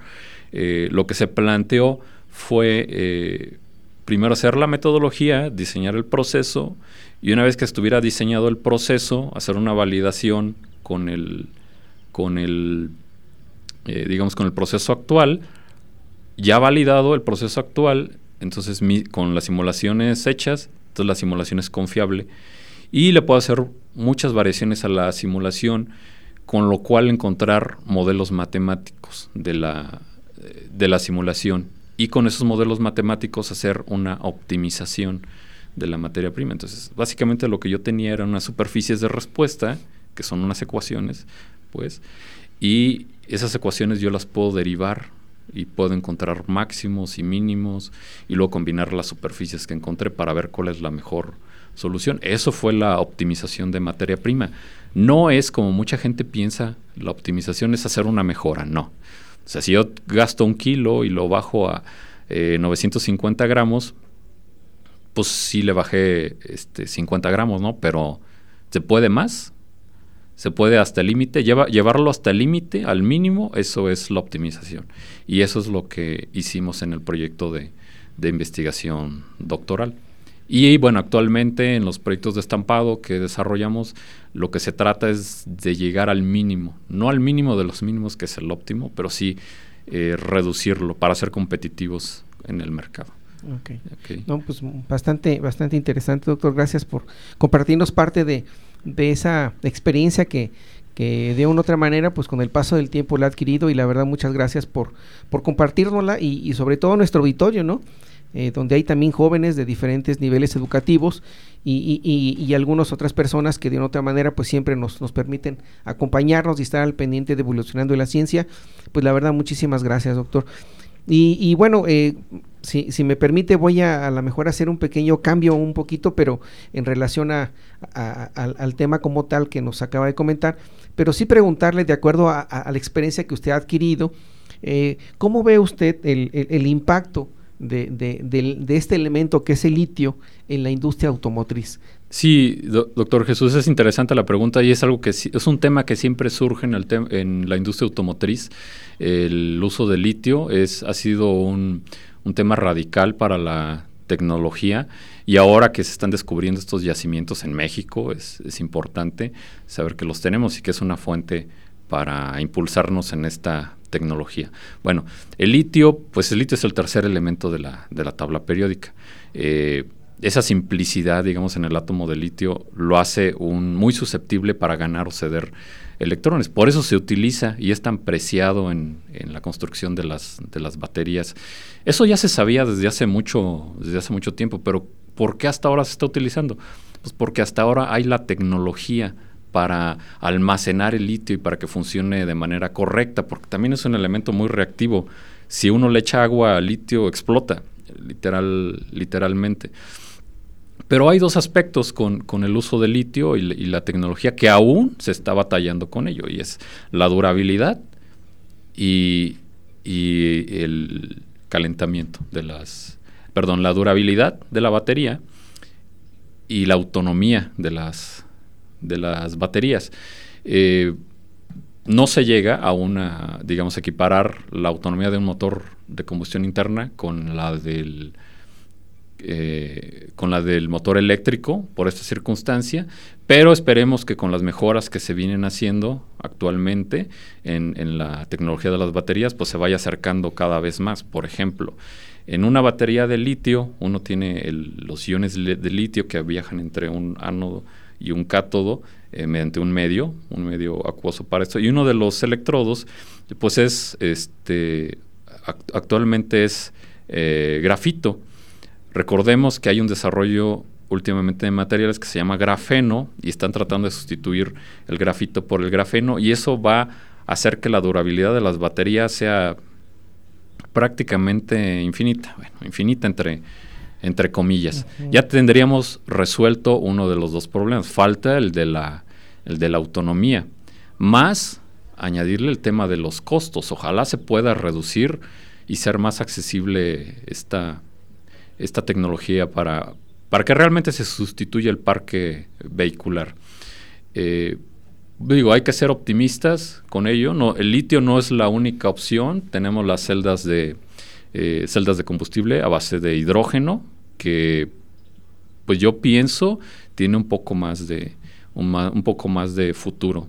D: eh, lo que se planteó fue eh, primero hacer la metodología, diseñar el proceso y una vez que estuviera diseñado el proceso, hacer una validación con el, con el eh, digamos, con el proceso actual. Ya validado el proceso actual, entonces con las simulaciones hechas, entonces la simulación es confiable y le puedo hacer muchas variaciones a la simulación, con lo cual encontrar modelos matemáticos de la, de la simulación y con esos modelos matemáticos hacer una optimización de la materia prima. Entonces, básicamente lo que yo tenía eran unas superficies de respuesta, que son unas ecuaciones, pues, y esas ecuaciones yo las puedo derivar y puedo encontrar máximos y mínimos y luego combinar las superficies que encontré para ver cuál es la mejor solución. Eso fue la optimización de materia prima. No es como mucha gente piensa, la optimización es hacer una mejora, no. O sea, si yo gasto un kilo y lo bajo a 950 eh, gramos, pues sí le bajé este, 50 gramos, ¿no? Pero ¿se puede más? Se puede hasta el límite, llevarlo hasta el límite, al mínimo, eso es la optimización. Y eso es lo que hicimos en el proyecto de investigación doctoral. Y bueno, actualmente en los proyectos de estampado que desarrollamos, lo que se trata es de llegar al mínimo, no al mínimo de los mínimos que es el óptimo, pero sí eh, reducirlo para ser competitivos en el mercado.
C: Okay. No, pues bastante, bastante interesante, doctor. Gracias por compartirnos parte de, de esa experiencia que, que de una u otra manera, pues con el paso del tiempo la ha adquirido y la verdad muchas gracias por, por compartirnosla y, y sobre todo nuestro auditorio, ¿no? Eh, donde hay también jóvenes de diferentes niveles educativos y, y, y, algunas otras personas que de otra manera pues siempre nos, nos permiten acompañarnos y estar al pendiente de evolucionando la ciencia. Pues la verdad muchísimas gracias, doctor. Y, bueno, eh, si, si, me permite, voy a a lo mejor hacer un pequeño cambio un poquito, pero en relación a, a, al, tema como tal que nos acaba de comentar, pero sí preguntarle, de acuerdo a, la experiencia que usted ha adquirido, eh, ¿cómo ve usted el, el impacto de, de, de, este elemento que es el litio en la industria automotriz?
D: Sí, do, doctor Jesús, es interesante la pregunta y es algo que es un tema que siempre surge en, el en la industria automotriz. El uso de litio es, ha sido un, un tema radical para la tecnología y ahora que se están descubriendo estos yacimientos en México es, es, importante saber que los tenemos y que es una fuente para impulsarnos en esta tecnología. Bueno, el litio, pues el litio es el tercer elemento de la, de la tabla periódica. Eh, esa simplicidad, digamos, en el átomo de litio lo hace un, muy susceptible para ganar o ceder electrones. Por eso se utiliza y es tan preciado en, en, la construcción de las, de las baterías. Eso ya se sabía desde hace mucho, desde hace mucho tiempo, pero ¿por qué hasta ahora se está utilizando? Pues porque hasta ahora hay la tecnología para almacenar el litio y para que funcione de manera correcta, porque también es un elemento muy reactivo. Si uno le echa agua al litio, explota, literal, literalmente. Pero hay dos aspectos con, con el uso del litio y, la tecnología que aún se está batallando con ello, y es la durabilidad y, y el calentamiento de las... Perdón, la durabilidad de la batería y la autonomía de las, de las baterías. Eh, no se llega a una, digamos, equiparar la autonomía de un motor de combustión interna con la del eh, con la del motor eléctrico por esta circunstancia, pero esperemos que con las mejoras que se vienen haciendo actualmente en, en la tecnología de las baterías, pues se vaya acercando cada vez más. Por ejemplo, en una batería de litio, uno tiene los iones de litio que viajan entre un ánodo y un cátodo eh, mediante un medio, un medio acuoso para esto. Y uno de los electrodos, pues es, este, act actualmente es eh, grafito. Recordemos que hay un desarrollo últimamente de materiales que se llama grafeno y están tratando de sustituir el grafito por el grafeno y eso va a hacer que la durabilidad de las baterías sea prácticamente infinita, bueno, infinita entre, entre comillas. Uh -huh. Ya tendríamos resuelto uno de los dos problemas. Falta el de la, el de la autonomía. Más añadirle el tema de los costos. Ojalá se pueda reducir y ser más accesible esta, esta tecnología para, para que realmente se sustituya el parque vehicular. Eh, digo, hay que ser optimistas con ello. No, el litio no es la única opción. Tenemos las celdas de, eh, celdas de combustible a base de hidrógeno, que pues yo pienso tiene un poco más de, un, poco más de futuro.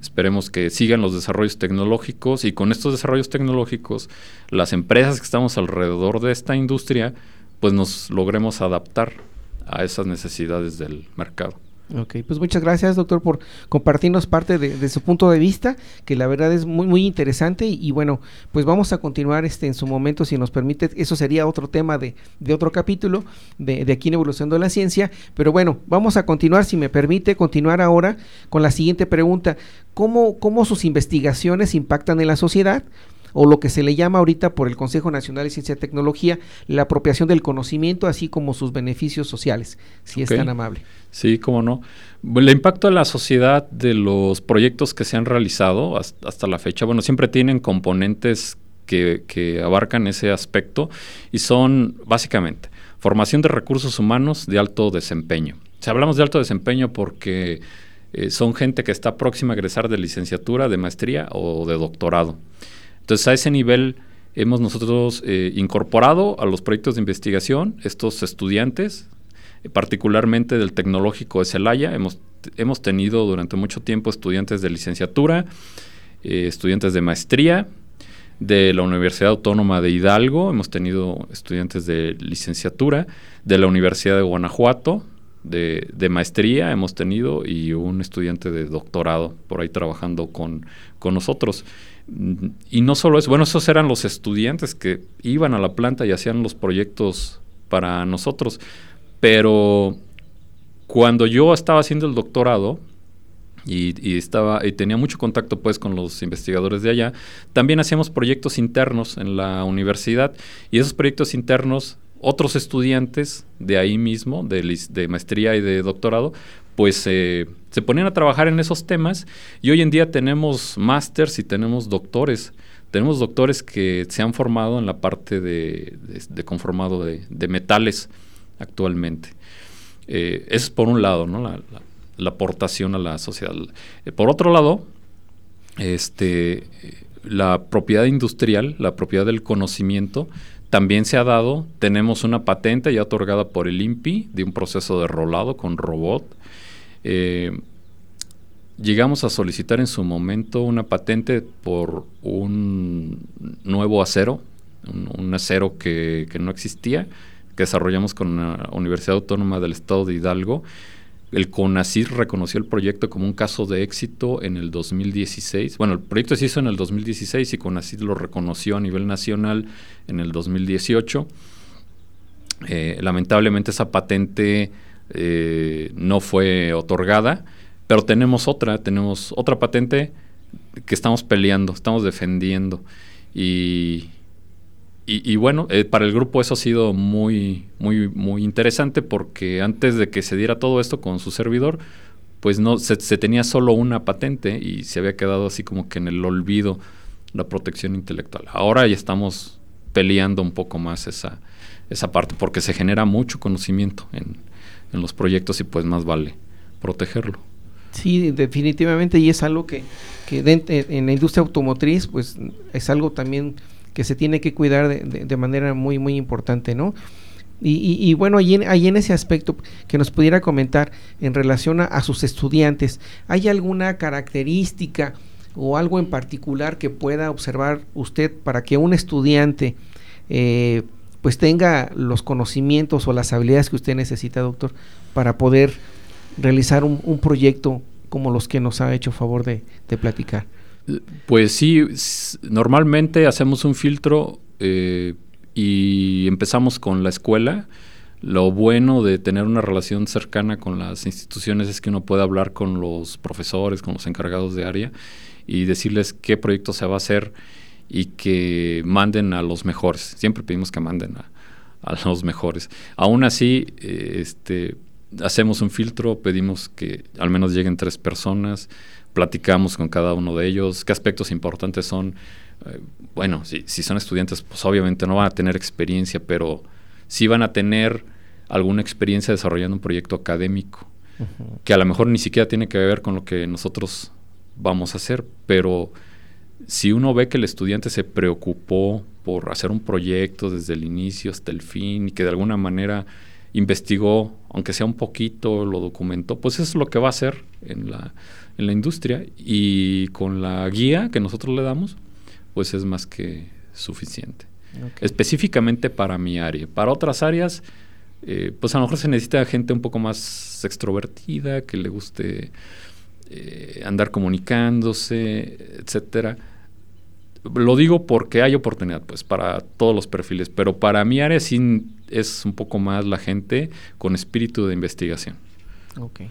D: Esperemos que sigan los desarrollos tecnológicos y con estos desarrollos tecnológicos las empresas que estamos alrededor de esta industria pues nos logremos adaptar a esas necesidades del mercado.
C: Ok, pues muchas gracias doctor por compartirnos parte de, su punto de vista, que la verdad es muy muy interesante. Y, y, bueno, pues vamos a continuar este en su momento si nos permite, eso sería otro tema de, de otro capítulo de, de, aquí en Evolución de la Ciencia, pero bueno, vamos a continuar, si me permite, continuar ahora con la siguiente pregunta, ¿cómo, cómo sus investigaciones impactan en la sociedad? O lo que se le llama ahorita por el Consejo Nacional de Ciencia y Tecnología la apropiación del conocimiento, así como sus beneficios sociales, si okay. es tan amable.
D: Sí, cómo no. El impacto a la sociedad de los proyectos que se han realizado hasta, hasta la fecha, bueno, siempre tienen componentes que, que, abarcan ese aspecto y son básicamente formación de recursos humanos de alto desempeño. Si hablamos de alto desempeño porque eh, son gente que está próxima a egresar de licenciatura, de maestría o de doctorado. Entonces, a ese nivel hemos nosotros eh, incorporado a los proyectos de investigación estos estudiantes, eh, particularmente del Tecnológico de Celaya. Hemos, hemos tenido durante mucho tiempo estudiantes de licenciatura, eh, estudiantes de maestría, de la Universidad Autónoma de Hidalgo, hemos tenido estudiantes de licenciatura, de la Universidad de Guanajuato, de, de, maestría hemos tenido y un estudiante de doctorado por ahí trabajando con, con nosotros. Y no solo eso, bueno, esos eran los estudiantes que iban a la planta y hacían los proyectos para nosotros, pero cuando yo estaba haciendo el doctorado, y, estaba y tenía mucho contacto pues con los investigadores de allá. También hacíamos proyectos internos en la universidad y esos proyectos internos otros estudiantes de ahí mismo, de, de maestría y de doctorado, pues se ponían a trabajar en esos temas y hoy en día tenemos másters y tenemos doctores. Tenemos doctores que se han formado en la parte de, conformado de, metales actualmente. Eh, eso es por un lado, ¿no? La, aportación a la sociedad. Eh, por otro lado, este, la propiedad industrial, la propiedad del conocimiento, también se ha dado. Tenemos una patente ya otorgada por el INPI de un proceso de rolado con robot. Eh, llegamos a solicitar en su momento una patente por un nuevo acero, un, acero que, que, no existía, que desarrollamos con la Universidad Autónoma del Estado de Hidalgo el CONACYT reconoció el proyecto como un caso de éxito en el 2016. Bueno, el proyecto se hizo en el 2016 y CONACYT lo reconoció a nivel nacional en el 2018. Eh, lamentablemente esa patente eh, no fue otorgada, pero tenemos otra, tenemos otra patente que estamos peleando, estamos defendiendo. Y, y, bueno, eh, para el grupo eso ha sido muy, muy, muy interesante porque antes de que se diera todo esto con su servidor, pues no se, tenía solo una patente y se había quedado así como que en el olvido la protección intelectual. Ahora ya estamos peleando un poco más esa, esa parte porque se genera mucho conocimiento en, en los proyectos y pues más vale protegerlo.
C: Sí, definitivamente y es algo que, que en la industria automotriz pues es algo también que se tiene que cuidar de, manera muy, muy importante, ¿no? Y, bueno, ahí en, ese aspecto que nos pudiera comentar en relación a, sus estudiantes, ¿hay alguna característica o algo en particular que pueda observar usted para que un estudiante eh, pues tenga los conocimientos o las habilidades que usted necesita, doctor, para poder realizar un, proyecto como los que nos ha hecho favor de platicar?
D: Pues sí, normalmente hacemos un filtro eh, y empezamos con la escuela. Lo bueno de tener una relación cercana con las instituciones es que uno puede hablar con los profesores, con los encargados de área y decirles qué proyecto se va a hacer y que manden a los mejores. Siempre pedimos que manden a, los mejores. Aún así, eh, este, hacemos un filtro, pedimos que al menos lleguen tres personas platicamos con cada uno de ellos, qué aspectos importantes son. Eh, bueno, si, son estudiantes, pues obviamente no van a tener experiencia, pero sí van a tener alguna experiencia desarrollando un proyecto académico, que a lo mejor ni siquiera tiene que ver con lo que nosotros vamos a hacer, pero si uno ve que el estudiante se preocupó por hacer un proyecto desde el inicio hasta el fin y que de alguna manera investigó, aunque sea un poquito, lo documentó, pues eso es lo que va a hacer en la en la industria y con la guía que nosotros le damos, pues es más que suficiente. Específicamente para mi área. Para otras áreas, eh, pues a lo mejor se necesita gente un poco más extrovertida, que le guste eh, andar comunicándose, etcétera. Lo digo porque hay oportunidad, pues, para todos los perfiles, pero para mi área sí es un poco más la gente con espíritu de investigación.
C: Okay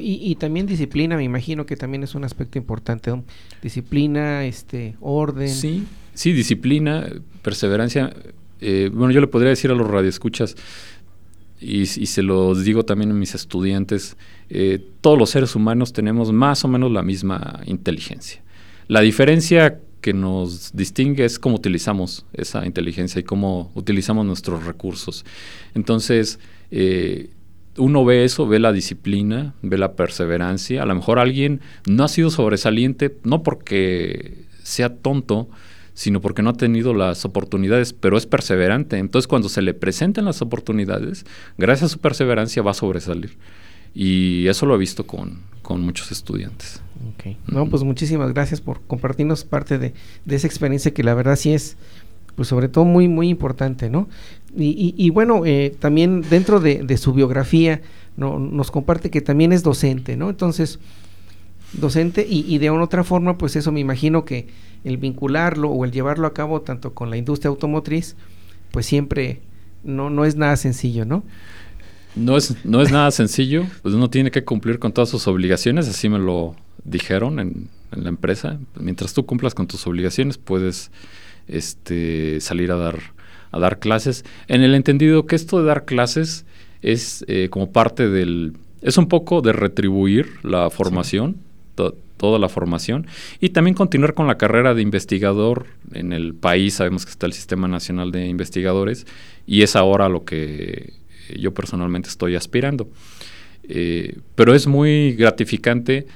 C: y, también disciplina, me imagino que también es un aspecto importante. Disciplina, este, orden.
D: Sí, sí, disciplina, perseverancia. Eh, bueno, yo le podría decir a los radioescuchas, y, y se los digo también a mis estudiantes, eh, todos los seres humanos tenemos más o menos la misma inteligencia. La diferencia que nos distingue es cómo utilizamos esa inteligencia y cómo utilizamos nuestros recursos. Entonces, eh, uno ve eso, ve la disciplina, ve la perseverancia. A lo mejor alguien no ha sido sobresaliente, no porque sea tonto, sino porque no ha tenido las oportunidades, pero es perseverante. Entonces, cuando se le presenten las oportunidades, gracias a su perseverancia va a sobresalir. Y eso lo he visto con, muchos estudiantes.
C: Ok, no, pues muchísimas gracias por compartirnos parte de, esa experiencia que la verdad sí es, pues sobre todo muy, muy importante, ¿no? Y, bueno, eh, también dentro de, su biografía no, nos comparte que también es docente, ¿no? Entonces, docente y, y de una otra forma, pues eso me imagino que el vincularlo o el llevarlo a cabo tanto con la industria automotriz, pues siempre no, no es nada sencillo, ¿no?
D: No es, no es nada sencillo, pues uno tiene que cumplir con todas sus obligaciones, así me lo dijeron en, la empresa. Mientras tú cumplas con tus obligaciones, puedes este, salir a dar, a dar clases. En el entendido que esto de dar clases es eh, como parte del... Es un poco de retribuir la formación, toda la formación, y también continuar con la carrera de investigador en el país. Sabemos que está el Sistema Nacional de Investigadores, y es ahora lo que yo personalmente estoy aspirando. Eh, pero es muy gratificante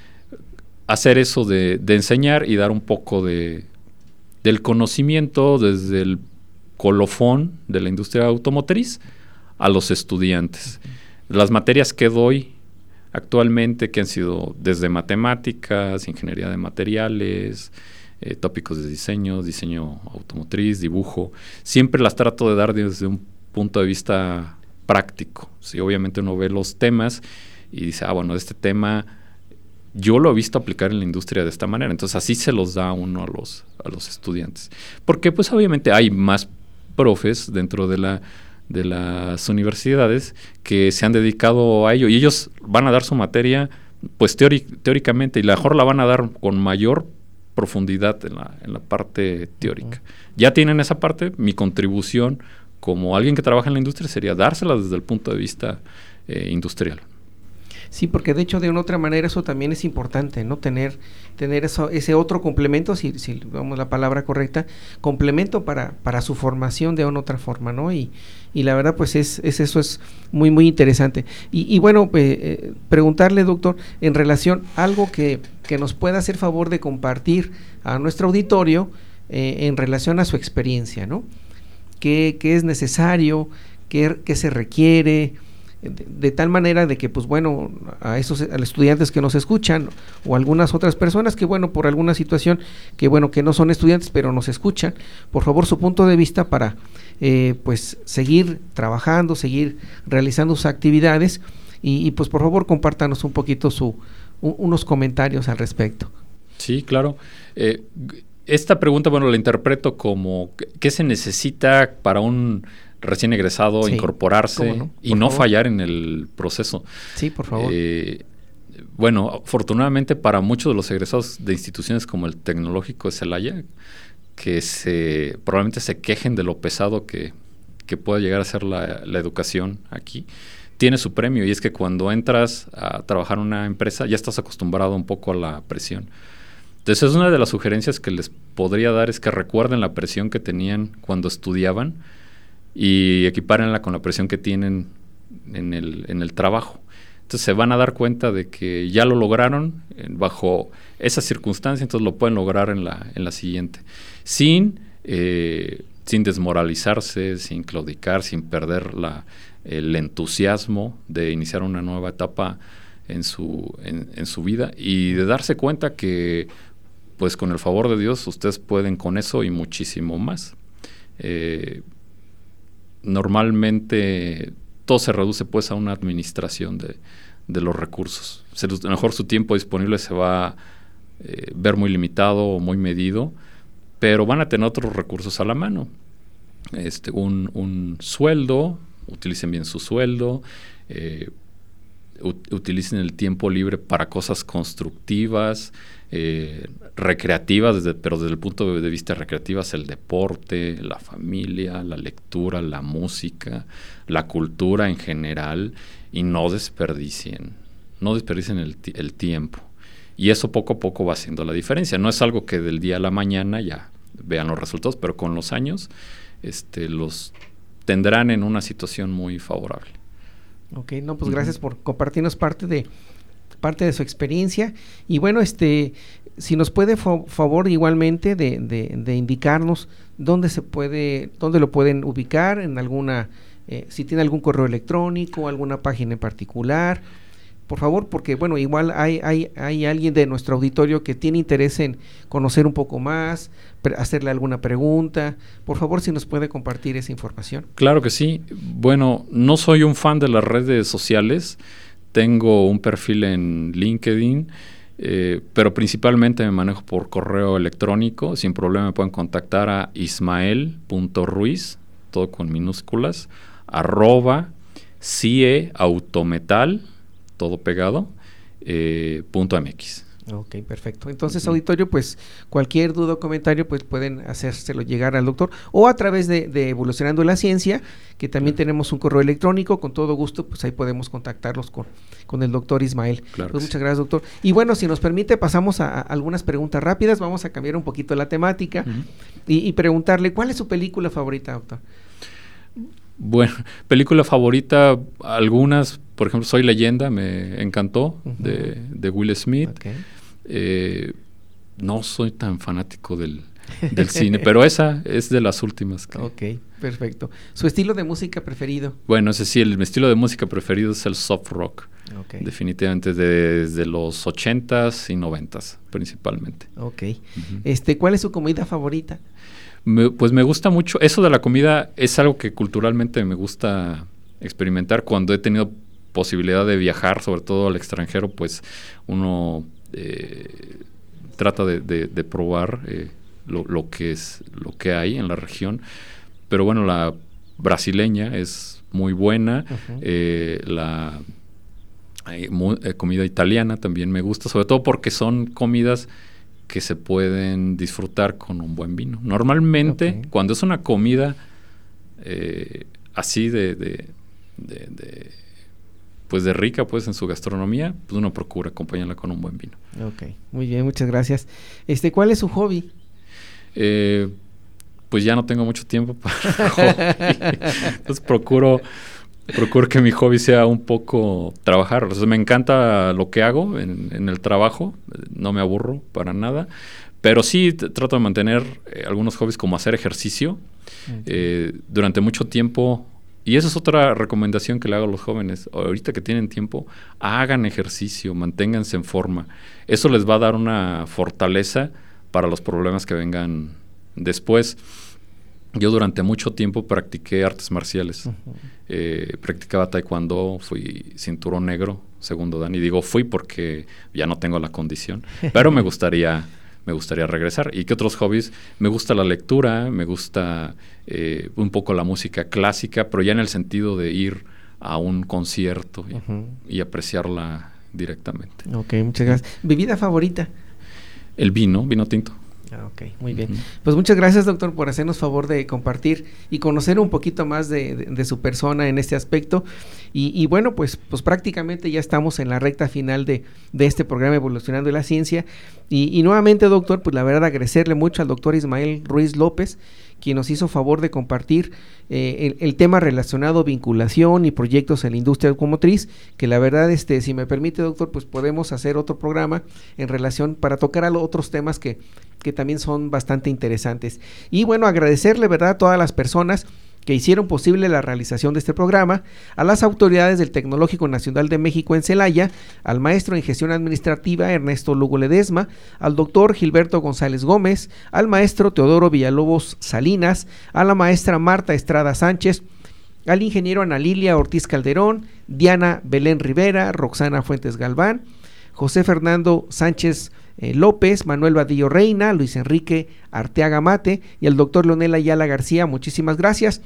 D: hacer eso de, enseñar y dar un poco de, del conocimiento desde el colofón de la industria automotriz a los estudiantes. Las materias que doy actualmente, que han sido desde matemáticas, ingeniería de materiales, eh, tópicos de diseño, diseño automotriz, dibujo, siempre las trato de dar desde un punto de vista práctico. Si obviamente uno ve los temas y dice, ah, bueno, este tema yo lo he visto aplicar en la industria de esta manera. Entonces así se los da uno a los, a los estudiantes. Porque pues obviamente hay más profes dentro de, la, de las universidades que se han dedicado a ello y ellos van a dar su materia pues teóricamente y la mejor la van a dar con mayor profundidad en la, en la parte teórica. Ya tienen esa parte, mi contribución como alguien que trabaja en la industria sería dársela desde el punto de vista eh, industrial.
C: Sí, porque de hecho de una otra manera eso también es importante, ¿no? Tener, tener eso, ese otro complemento, si, si vamos la palabra correcta, complemento para, para su formación de una otra forma, ¿no? Y, y la verdad pues es, es, eso es muy muy interesante. Y, bueno, eh, preguntarle doctor, en relación algo que, que, nos pueda hacer favor de compartir a nuestro auditorio eh, en relación a su experiencia, ¿no? qué, qué es necesario, qué, qué se requiere, de, tal manera de que, pues bueno, a esos estudiantes que nos escuchan o algunas otras personas que, bueno, por alguna situación, que bueno, que no son estudiantes, pero nos escuchan, por favor, su punto de vista para, eh, pues, seguir trabajando, seguir realizando sus actividades y, pues, por favor, compártanos un poquito su, unos comentarios al respecto.
D: Sí, claro. Eh, esta pregunta, bueno, la interpreto como qué se necesita para un recién egresado incorporarse y no fallar en el proceso.
C: Sí, por favor.
D: Eh, bueno, afortunadamente para muchos de los egresados de instituciones como el Tecnológico de Celaya, que se probablemente se quejen de lo pesado que, que pueda llegar a ser la, la, educación aquí, tiene su premio y es que cuando entras a trabajar en una empresa ya estás acostumbrado un poco a la presión. Entonces, es una de las sugerencias que les podría dar es que recuerden la presión que tenían cuando estudiaban y equipárenla con la presión que tienen en el, en el trabajo. Entonces se van a dar cuenta de que ya lo lograron bajo esa circunstancia, entonces lo pueden lograr en la, en la siguiente. Sin, eh, sin desmoralizarse, sin claudicar, sin perder la, el entusiasmo de iniciar una nueva etapa en su, en, en su vida y de darse cuenta que pues con el favor de Dios ustedes pueden con eso y muchísimo más. Eh, normalmente todo se reduce pues a una administración de, los recursos. a lo mejor su tiempo disponible se va a eh, ver muy limitado o muy medido, pero van a tener otros recursos a la mano. Este, un, sueldo, utilicen bien su sueldo, eh, utilicen el tiempo libre para cosas constructivas, eh, recreativas, desde, pero desde el punto de vista recreativas, el deporte, la familia, la lectura, la música, la cultura en general, y no desperdicien, no desperdicien el, el tiempo. Y eso poco a poco va haciendo la diferencia. No es algo que del día a la mañana ya vean los resultados, pero con los años este, los tendrán en una situación muy favorable.
C: Ok, no, pues gracias por compartirnos parte de parte de su experiencia y bueno, este, si nos puede favor igualmente de, de, indicarnos dónde se puede, dónde lo pueden ubicar en alguna, eh, si tiene algún correo electrónico, alguna página en particular, por favor, porque bueno, igual hay, hay, hay alguien de nuestro auditorio que tiene interés en conocer un poco más, hacerle alguna pregunta. Por favor, si nos puede compartir esa información.
D: Claro que sí. Bueno, no soy un fan de las redes sociales. Tengo un perfil en LinkedIn. Eh, pero principalmente me manejo por correo electrónico. Sin problema me pueden contactar a ismael.ruiz, todo con minúsculas, arroba cieautometal, todo pegado, eh, punto MX.
C: Ok, perfecto. Entonces, auditorio, pues cualquier duda o comentario, pues pueden hacérselo llegar al doctor o a través de, Evolucionando la Ciencia, que también tenemos un correo electrónico, con todo gusto, pues ahí podemos contactarlos con, con el doctor Ismael. Claro pues muchas gracias, doctor. Y bueno, si nos permite, pasamos a, algunas preguntas rápidas, vamos a cambiar un poquito la temática y, preguntarle, ¿cuál es su película favorita, doctor?
D: Bueno, película favorita, algunas, por ejemplo, Soy leyenda, me encantó, de, de, Will Smith. Eh, no soy tan fanático del, cine, pero esa es de las últimas.
C: Ok, perfecto. ¿Su estilo de música preferido?
D: Bueno, ese sí, el estilo de música preferido es el soft rock. Definitivamente desde los ochentas y noventas, principalmente.
C: Ok. este, ¿Cuál es su comida favorita?
D: pues me gusta mucho. Eso de la comida es algo que culturalmente me gusta experimentar. Cuando he tenido posibilidad de viajar, sobre todo al extranjero, pues uno eh, trata de, probar eh, lo, que es lo que hay en la región. Pero bueno, la brasileña es muy buena. Eh, la comida italiana también me gusta, sobre todo porque son comidas que se pueden disfrutar con un buen vino. Normalmente, cuando es una comida así de, de, pues de rica pues en su gastronomía, pues uno procura acompañarla con un buen vino.
C: Ok, muy bien, muchas gracias. Este, ¿cuál es su hobby?
D: Eh, pues ya no tengo mucho tiempo para hobby. Entonces procuro, procuro que mi hobby sea un poco trabajar. O sea, me encanta lo que hago en, el trabajo, no me aburro para nada. Pero sí trato de mantener eh, algunos hobbies como hacer ejercicio. Eh, durante mucho tiempo y esa es otra recomendación que le hago a los jóvenes. Ahorita que tienen tiempo, hagan ejercicio, manténganse en forma. Eso les va a dar una fortaleza para los problemas que vengan después. Yo durante mucho tiempo practiqué artes marciales. Eh, practicaba taekwondo, fui cinturón negro, segundo dan. Y digo fui porque ya no tengo la condición. Pero me gustaría me gustaría regresar. ¿Y qué otros hobbies? Me gusta la lectura, me gusta eh, un poco la música clásica, pero ya en el sentido de ir a un concierto y, apreciarla directamente.
C: Ok, muchas gracias. ¿Bebida favorita?
D: El vino, vino tinto.
C: Ah, ok, muy bien. Pues muchas gracias, doctor, por hacernos favor de compartir y conocer un poquito más de, su persona en este aspecto. Y, bueno, pues, pues prácticamente ya estamos en la recta final de, este programa Evolucionando la Ciencia. Y, y, nuevamente, doctor, pues la verdad agradecerle mucho al doctor Ismael Ruiz López quien nos hizo favor de compartir eh, el, tema relacionado vinculación y proyectos en la industria automotriz, que la verdad, este, si me permite, doctor, pues podemos hacer otro programa en relación para tocar a otros temas que, que también son bastante interesantes. Y bueno, agradecerle, ¿verdad?, a todas las personas que hicieron posible la realización de este programa, a las autoridades del Tecnológico Nacional de México en Celaya, al maestro en gestión administrativa Ernesto Lugo Ledesma, al doctor Gilberto González Gómez, al maestro Teodoro Villalobos Salinas, a la maestra Marta Estrada Sánchez, al ingeniero Ana Lilia Ortiz Calderón, Diana Belén Rivera, Roxana Fuentes Galván, José Fernando Sánchez eh, López, Manuel Vadillo Reina, Luis Enrique Arteaga Mate y el doctor Leonel Ayala García. Muchísimas gracias.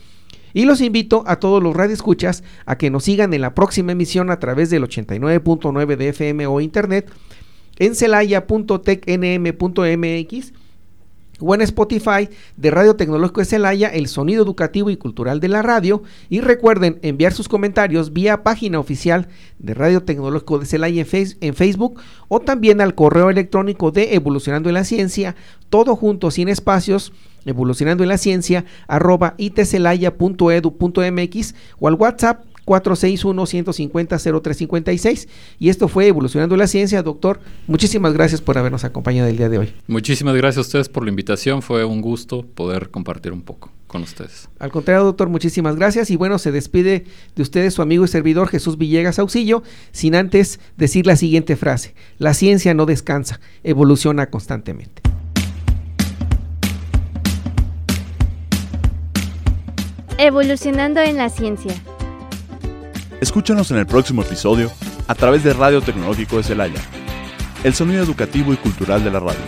C: Y los invito a todos los radioescuchas a que nos sigan en la próxima emisión a través del 89.9 de FM o internet en celaya.tecnm.mx o en Spotify de Radio Tecnológico de Celaya, el sonido educativo y cultural de la radio. Y recuerden enviar sus comentarios vía página oficial de Radio Tecnológico de Celaya en, Facebook o también al correo electrónico de Evolucionando en la Ciencia, todo junto, sin espacios, evolucionando en la ciencia, arroba itcelaya.edu.mx o al WhatsApp 461-150-0356. Y esto fue Evolucionando la Ciencia. Doctor, muchísimas gracias por habernos acompañado el día de hoy.
D: Muchísimas gracias a ustedes por la invitación. Fue un gusto poder compartir un poco con ustedes.
C: Al contrario, doctor, muchísimas gracias. Y bueno, se despide de ustedes su amigo y servidor Jesús Villegas Auxillo, sin antes decir la siguiente frase. La ciencia no descansa, evoluciona constantemente.
A: Evolucionando en la ciencia.
B: Escúchanos en el próximo episodio a través de Radio Tecnológico de Celaya, el sonido educativo y cultural de la radio.